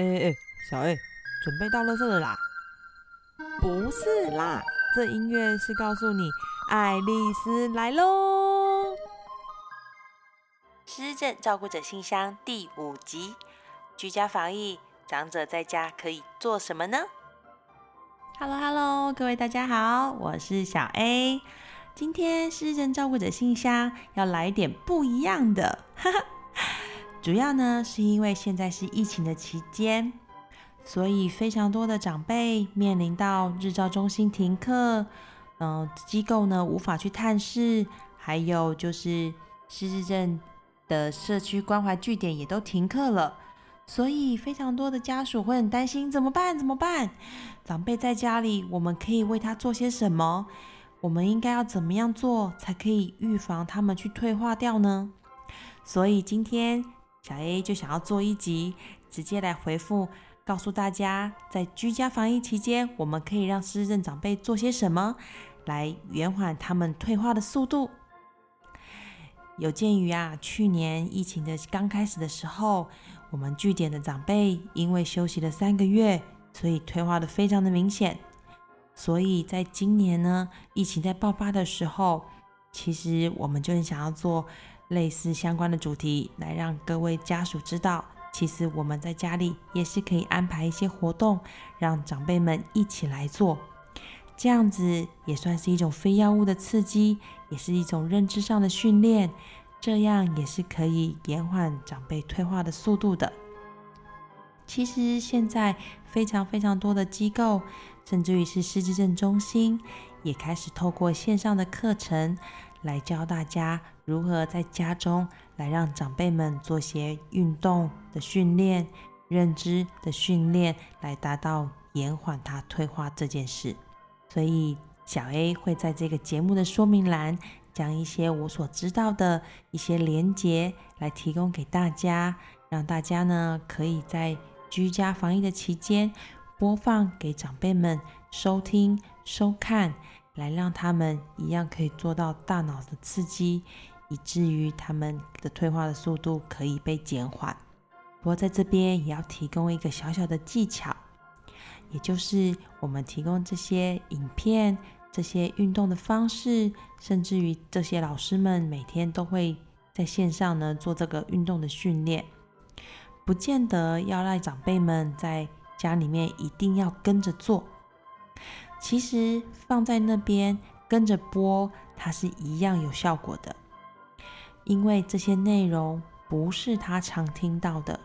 哎哎，小 A，准备到垃圾了啦？不是啦，这音乐是告诉你爱丽丝来喽。失智症照顾者信箱第五集：居家防疫，长者在家可以做什么呢？Hello Hello，各位大家好，我是小 A。今天失智症照顾者信箱要来点不一样的，哈哈。主要呢，是因为现在是疫情的期间，所以非常多的长辈面临到日照中心停课，嗯，机构呢无法去探视，还有就是失智症的社区关怀据点也都停课了，所以非常多的家属会很担心，怎么办？怎么办？长辈在家里，我们可以为他做些什么？我们应该要怎么样做才可以预防他们去退化掉呢？所以今天。小 A 就想要做一集，直接来回复，告诉大家，在居家防疫期间，我们可以让失智长辈做些什么，来延缓他们退化的速度。有鉴于啊，去年疫情的刚开始的时候，我们据点的长辈因为休息了三个月，所以退化的非常的明显。所以在今年呢，疫情在爆发的时候，其实我们就很想要做。类似相关的主题，来让各位家属知道，其实我们在家里也是可以安排一些活动，让长辈们一起来做，这样子也算是一种非药物的刺激，也是一种认知上的训练，这样也是可以延缓长辈退化的速度的。其实现在非常非常多的机构，甚至于是失智症中心，也开始透过线上的课程。来教大家如何在家中来让长辈们做些运动的训练、认知的训练，来达到延缓他退化这件事。所以小 A 会在这个节目的说明栏将一些我所知道的一些连结来提供给大家，让大家呢可以在居家防疫的期间播放给长辈们收听收看。来让他们一样可以做到大脑的刺激，以至于他们的退化的速度可以被减缓。不过在这边也要提供一个小小的技巧，也就是我们提供这些影片、这些运动的方式，甚至于这些老师们每天都会在线上呢做这个运动的训练，不见得要让长辈们在家里面一定要跟着做。其实放在那边跟着播，它是一样有效果的，因为这些内容不是他常听到的，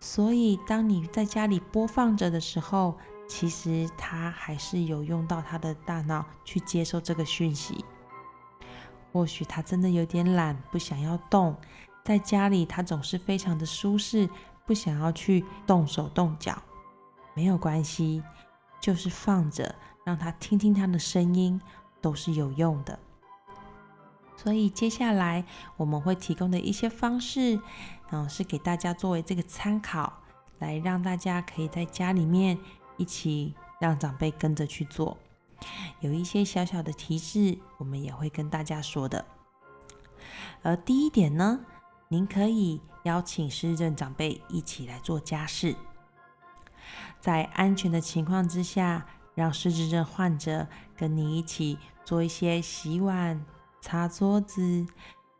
所以当你在家里播放着的时候，其实他还是有用到他的大脑去接受这个讯息。或许他真的有点懒，不想要动，在家里他总是非常的舒适，不想要去动手动脚，没有关系，就是放着。让他听听他的声音都是有用的，所以接下来我们会提供的一些方式，嗯，是给大家作为这个参考，来让大家可以在家里面一起让长辈跟着去做。有一些小小的提示，我们也会跟大家说的。而第一点呢，您可以邀请失智长辈一起来做家事，在安全的情况之下。让失智症患者跟你一起做一些洗碗、擦桌子、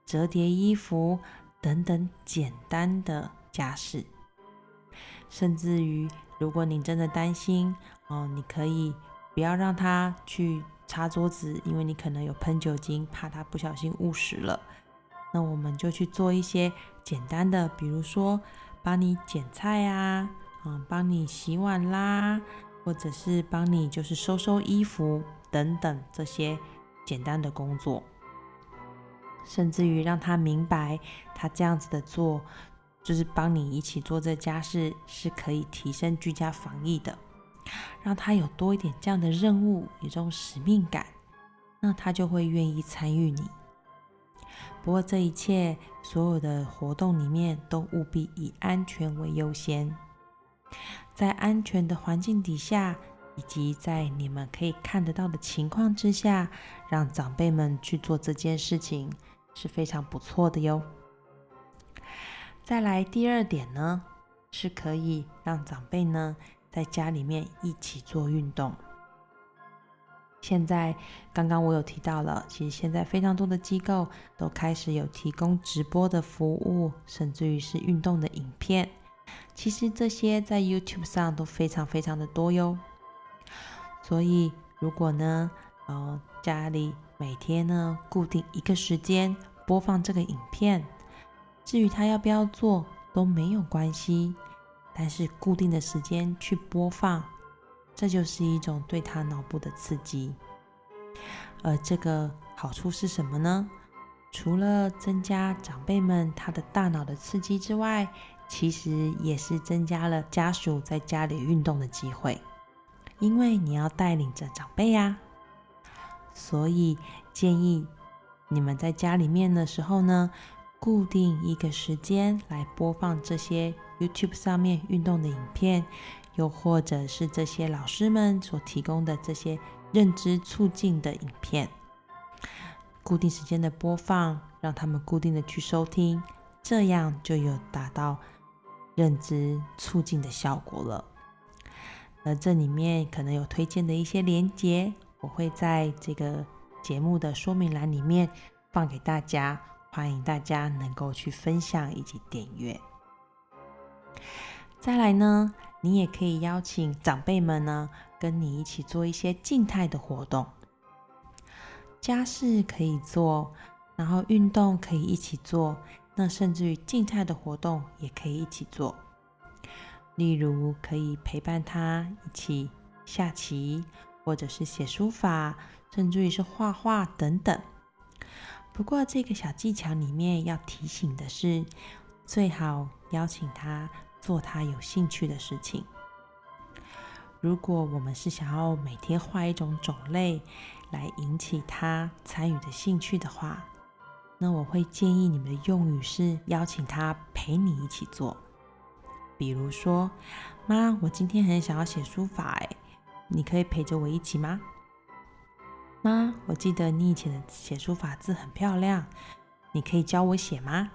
折叠衣服等等简单的家事，甚至于，如果你真的担心哦，你可以不要让他去擦桌子，因为你可能有喷酒精，怕他不小心误食了。那我们就去做一些简单的，比如说帮你剪菜啊，嗯，帮你洗碗啦。或者是帮你就是收收衣服等等这些简单的工作，甚至于让他明白，他这样子的做就是帮你一起做这家事，是可以提升居家防疫的，让他有多一点这样的任务，有这种使命感，那他就会愿意参与你。不过这一切所有的活动里面，都务必以安全为优先。在安全的环境底下，以及在你们可以看得到的情况之下，让长辈们去做这件事情是非常不错的哟。再来第二点呢，是可以让长辈呢在家里面一起做运动。现在刚刚我有提到了，其实现在非常多的机构都开始有提供直播的服务，甚至于是运动的影片。其实这些在 YouTube 上都非常非常的多哟。所以如果呢，呃，家里每天呢固定一个时间播放这个影片，至于他要不要做都没有关系，但是固定的时间去播放。这就是一种对他脑部的刺激，而这个好处是什么呢？除了增加长辈们他的大脑的刺激之外，其实也是增加了家属在家里运动的机会，因为你要带领着长辈呀，所以建议你们在家里面的时候呢，固定一个时间来播放这些 YouTube 上面运动的影片。又或者是这些老师们所提供的这些认知促进的影片，固定时间的播放，让他们固定的去收听，这样就有达到认知促进的效果了。而这里面可能有推荐的一些连接，我会在这个节目的说明栏里面放给大家，欢迎大家能够去分享以及点阅。再来呢？你也可以邀请长辈们呢，跟你一起做一些静态的活动，家事可以做，然后运动可以一起做，那甚至于静态的活动也可以一起做，例如可以陪伴他一起下棋，或者是写书法，甚至于是画画等等。不过这个小技巧里面要提醒的是，最好邀请他。做他有兴趣的事情。如果我们是想要每天画一种种类来引起他参与的兴趣的话，那我会建议你们的用语是邀请他陪你一起做。比如说，妈，我今天很想要写书法，哎，你可以陪着我一起吗？妈，我记得你以前的写书法字很漂亮，你可以教我写吗？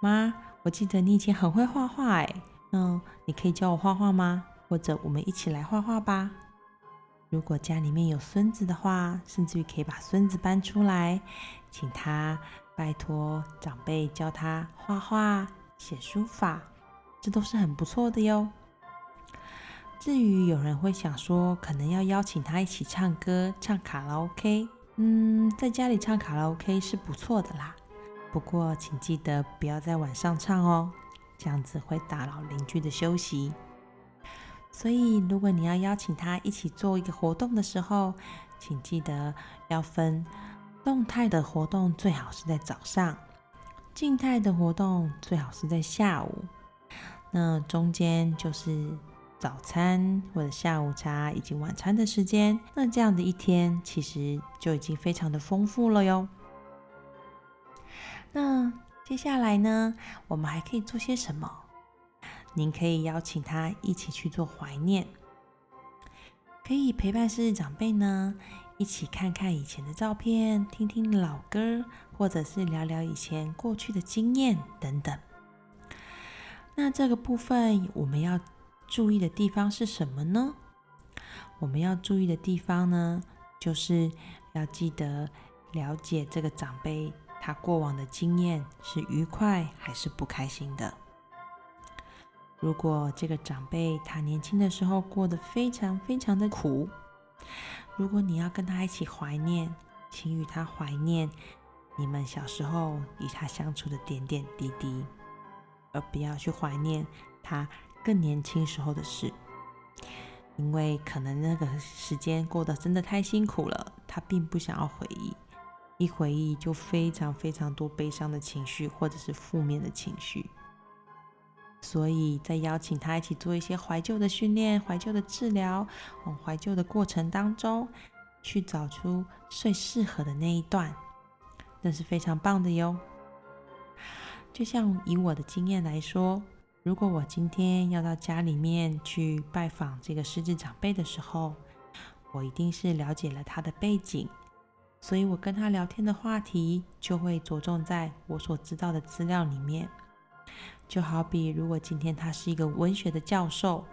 妈。我记得你以前很会画画哎，那你可以教我画画吗？或者我们一起来画画吧。如果家里面有孙子的话，甚至于可以把孙子搬出来，请他拜托长辈教他画画、写书法，这都是很不错的哟。至于有人会想说，可能要邀请他一起唱歌、唱卡拉 OK，嗯，在家里唱卡拉 OK 是不错的啦。不过，请记得不要在晚上唱哦，这样子会打扰邻居的休息。所以，如果你要邀请他一起做一个活动的时候，请记得要分动态的活动，最好是在早上；静态的活动最好是在下午。那中间就是早餐或者下午茶以及晚餐的时间。那这样的一天其实就已经非常的丰富了哟。那接下来呢？我们还可以做些什么？您可以邀请他一起去做怀念，可以陪伴逝世长辈呢，一起看看以前的照片，听听老歌，或者是聊聊以前过去的经验等等。那这个部分我们要注意的地方是什么呢？我们要注意的地方呢，就是要记得了解这个长辈。他过往的经验是愉快还是不开心的？如果这个长辈他年轻的时候过得非常非常的苦，如果你要跟他一起怀念，请与他怀念你们小时候与他相处的点点滴滴，而不要去怀念他更年轻时候的事，因为可能那个时间过得真的太辛苦了，他并不想要回忆。一回忆就非常非常多悲伤的情绪，或者是负面的情绪，所以在邀请他一起做一些怀旧的训练、怀旧的治疗、往怀旧的过程当中，去找出最适合的那一段，那是非常棒的哟。就像以我的经验来说，如果我今天要到家里面去拜访这个失智长辈的时候，我一定是了解了他的背景。所以我跟他聊天的话题就会着重在我所知道的资料里面，就好比如果今天他是一个文学的教授，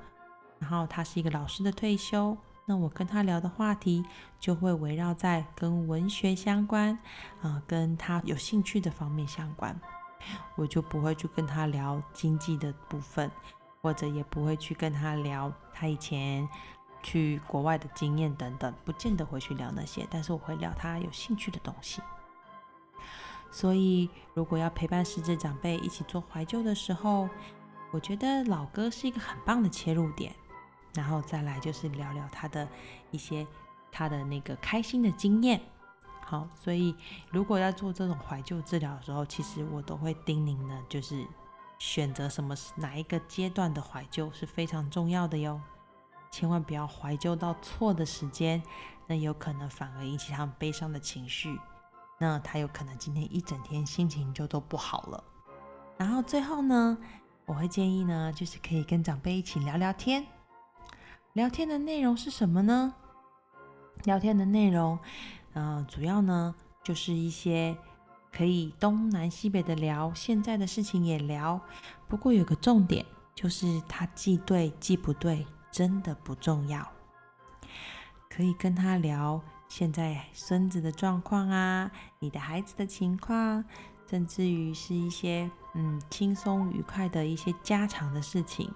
然后他是一个老师的退休，那我跟他聊的话题就会围绕在跟文学相关，啊，跟他有兴趣的方面相关。我就不会去跟他聊经济的部分，或者也不会去跟他聊他以前去国外的经验等等，不见得会去聊那些，但是我会聊他有兴趣的东西。所以，如果要陪伴失智长辈一起做怀旧的时候，我觉得老歌是一个很棒的切入点。然后再来就是聊聊他的一些他的那个开心的经验。好，所以如果要做这种怀旧治疗的时候，其实我都会叮咛呢，就是选择什么哪一个阶段的怀旧是非常重要的哟。千万不要怀旧到错的时间，那有可能反而引起他们悲伤的情绪。那他有可能今天一整天心情就都不好了。然后最后呢，我会建议呢，就是可以跟长辈一起聊聊天。聊天的内容是什么呢？聊天的内容，嗯，主要呢就是一些可以东南西北的聊，现在的事情也聊。不过有个重点，就是他既对既不对，真的不重要。可以跟他聊。现在孙子的状况啊，你的孩子的情况，甚至于是一些嗯轻松愉快的一些家常的事情，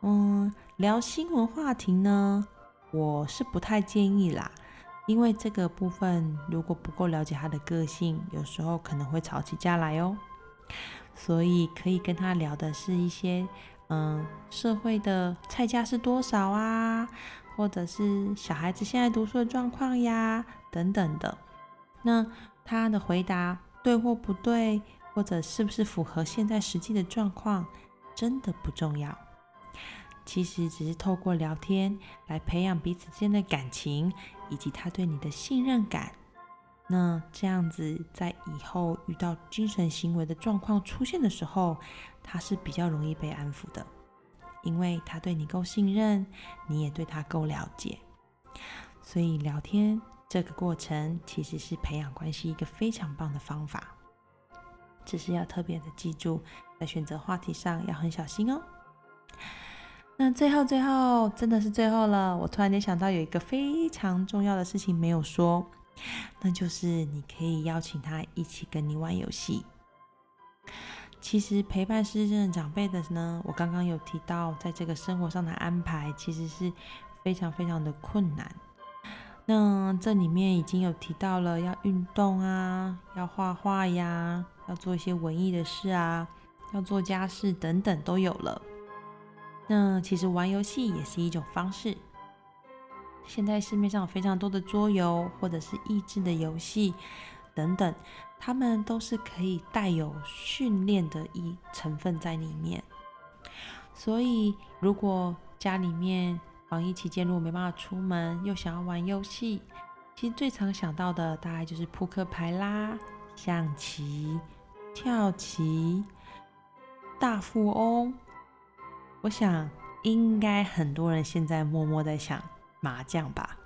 嗯，聊新闻话题呢，我是不太建议啦，因为这个部分如果不够了解他的个性，有时候可能会吵起架来哦。所以可以跟他聊的是一些嗯社会的菜价是多少啊。或者是小孩子现在读书的状况呀，等等的，那他的回答对或不对，或者是不是符合现在实际的状况，真的不重要。其实只是透过聊天来培养彼此间的感情，以及他对你的信任感。那这样子，在以后遇到精神行为的状况出现的时候，他是比较容易被安抚的。因为他对你够信任，你也对他够了解，所以聊天这个过程其实是培养关系一个非常棒的方法。只是要特别的记住，在选择话题上要很小心哦。那最后最后真的是最后了，我突然间想到有一个非常重要的事情没有说，那就是你可以邀请他一起跟你玩游戏。其实陪伴失智长辈的呢，我刚刚有提到，在这个生活上的安排其实是非常非常的困难。那这里面已经有提到了要运动啊，要画画呀，要做一些文艺的事啊，要做家事等等都有了。那其实玩游戏也是一种方式。现在市面上有非常多的桌游或者是益智的游戏。等等，它们都是可以带有训练的一成分在里面。所以，如果家里面防疫期间如果没办法出门，又想要玩游戏，其实最常想到的大概就是扑克牌啦、象棋、跳棋、大富翁。我想，应该很多人现在默默在想麻将吧？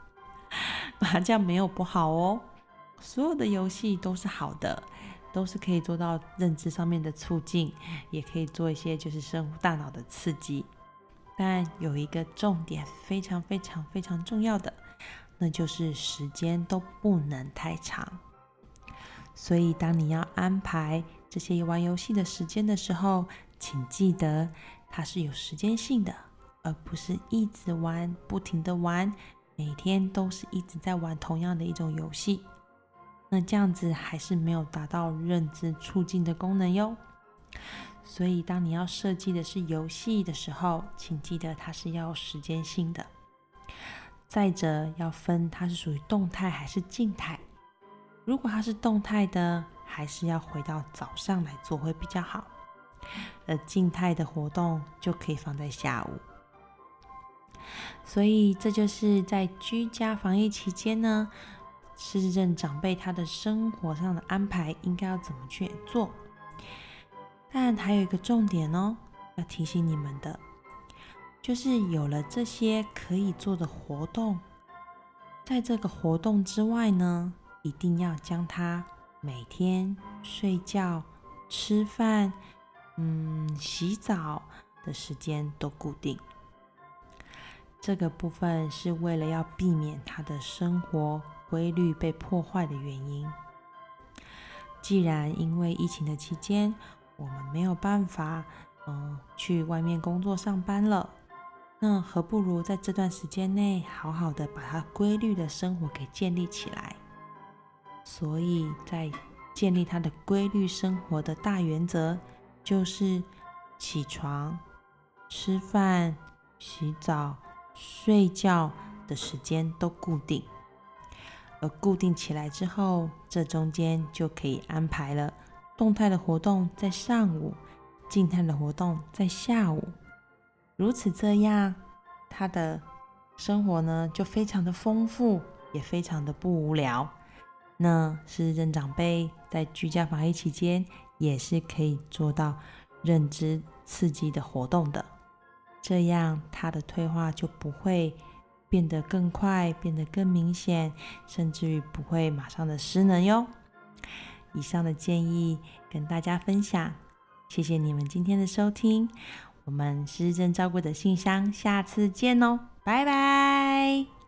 麻将没有不好哦。所有的游戏都是好的，都是可以做到认知上面的促进，也可以做一些就是生物大脑的刺激。但有一个重点非常非常非常重要的，那就是时间都不能太长。所以当你要安排这些玩游戏的时间的时候，请记得它是有时间性的，而不是一直玩、不停的玩，每天都是一直在玩同样的一种游戏。那这样子还是没有达到认知促进的功能哟。所以，当你要设计的是游戏的时候，请记得它是要时间性的。再者，要分它是属于动态还是静态。如果它是动态的，还是要回到早上来做会比较好。而静态的活动就可以放在下午。所以，这就是在居家防疫期间呢。失智症长辈他的生活上的安排应该要怎么去做？但还有一个重点哦，要提醒你们的，就是有了这些可以做的活动，在这个活动之外呢，一定要将他每天睡觉、吃饭、嗯，洗澡的时间都固定。这个部分是为了要避免他的生活规律被破坏的原因。既然因为疫情的期间，我们没有办法，嗯，去外面工作上班了，那何不如在这段时间内，好好的把他规律的生活给建立起来。所以在建立他的规律生活的大原则，就是起床、吃饭、洗澡。睡觉的时间都固定，而固定起来之后，这中间就可以安排了动态的活动在上午，静态的活动在下午。如此这样，他的生活呢就非常的丰富，也非常的不无聊。那是任长辈在居家防疫期间，也是可以做到认知刺激的活动的。这样，他的退化就不会变得更快，变得更明显，甚至于不会马上的失能哟。以上的建议跟大家分享，谢谢你们今天的收听，我们失智照顾的信箱，下次见哦，拜拜。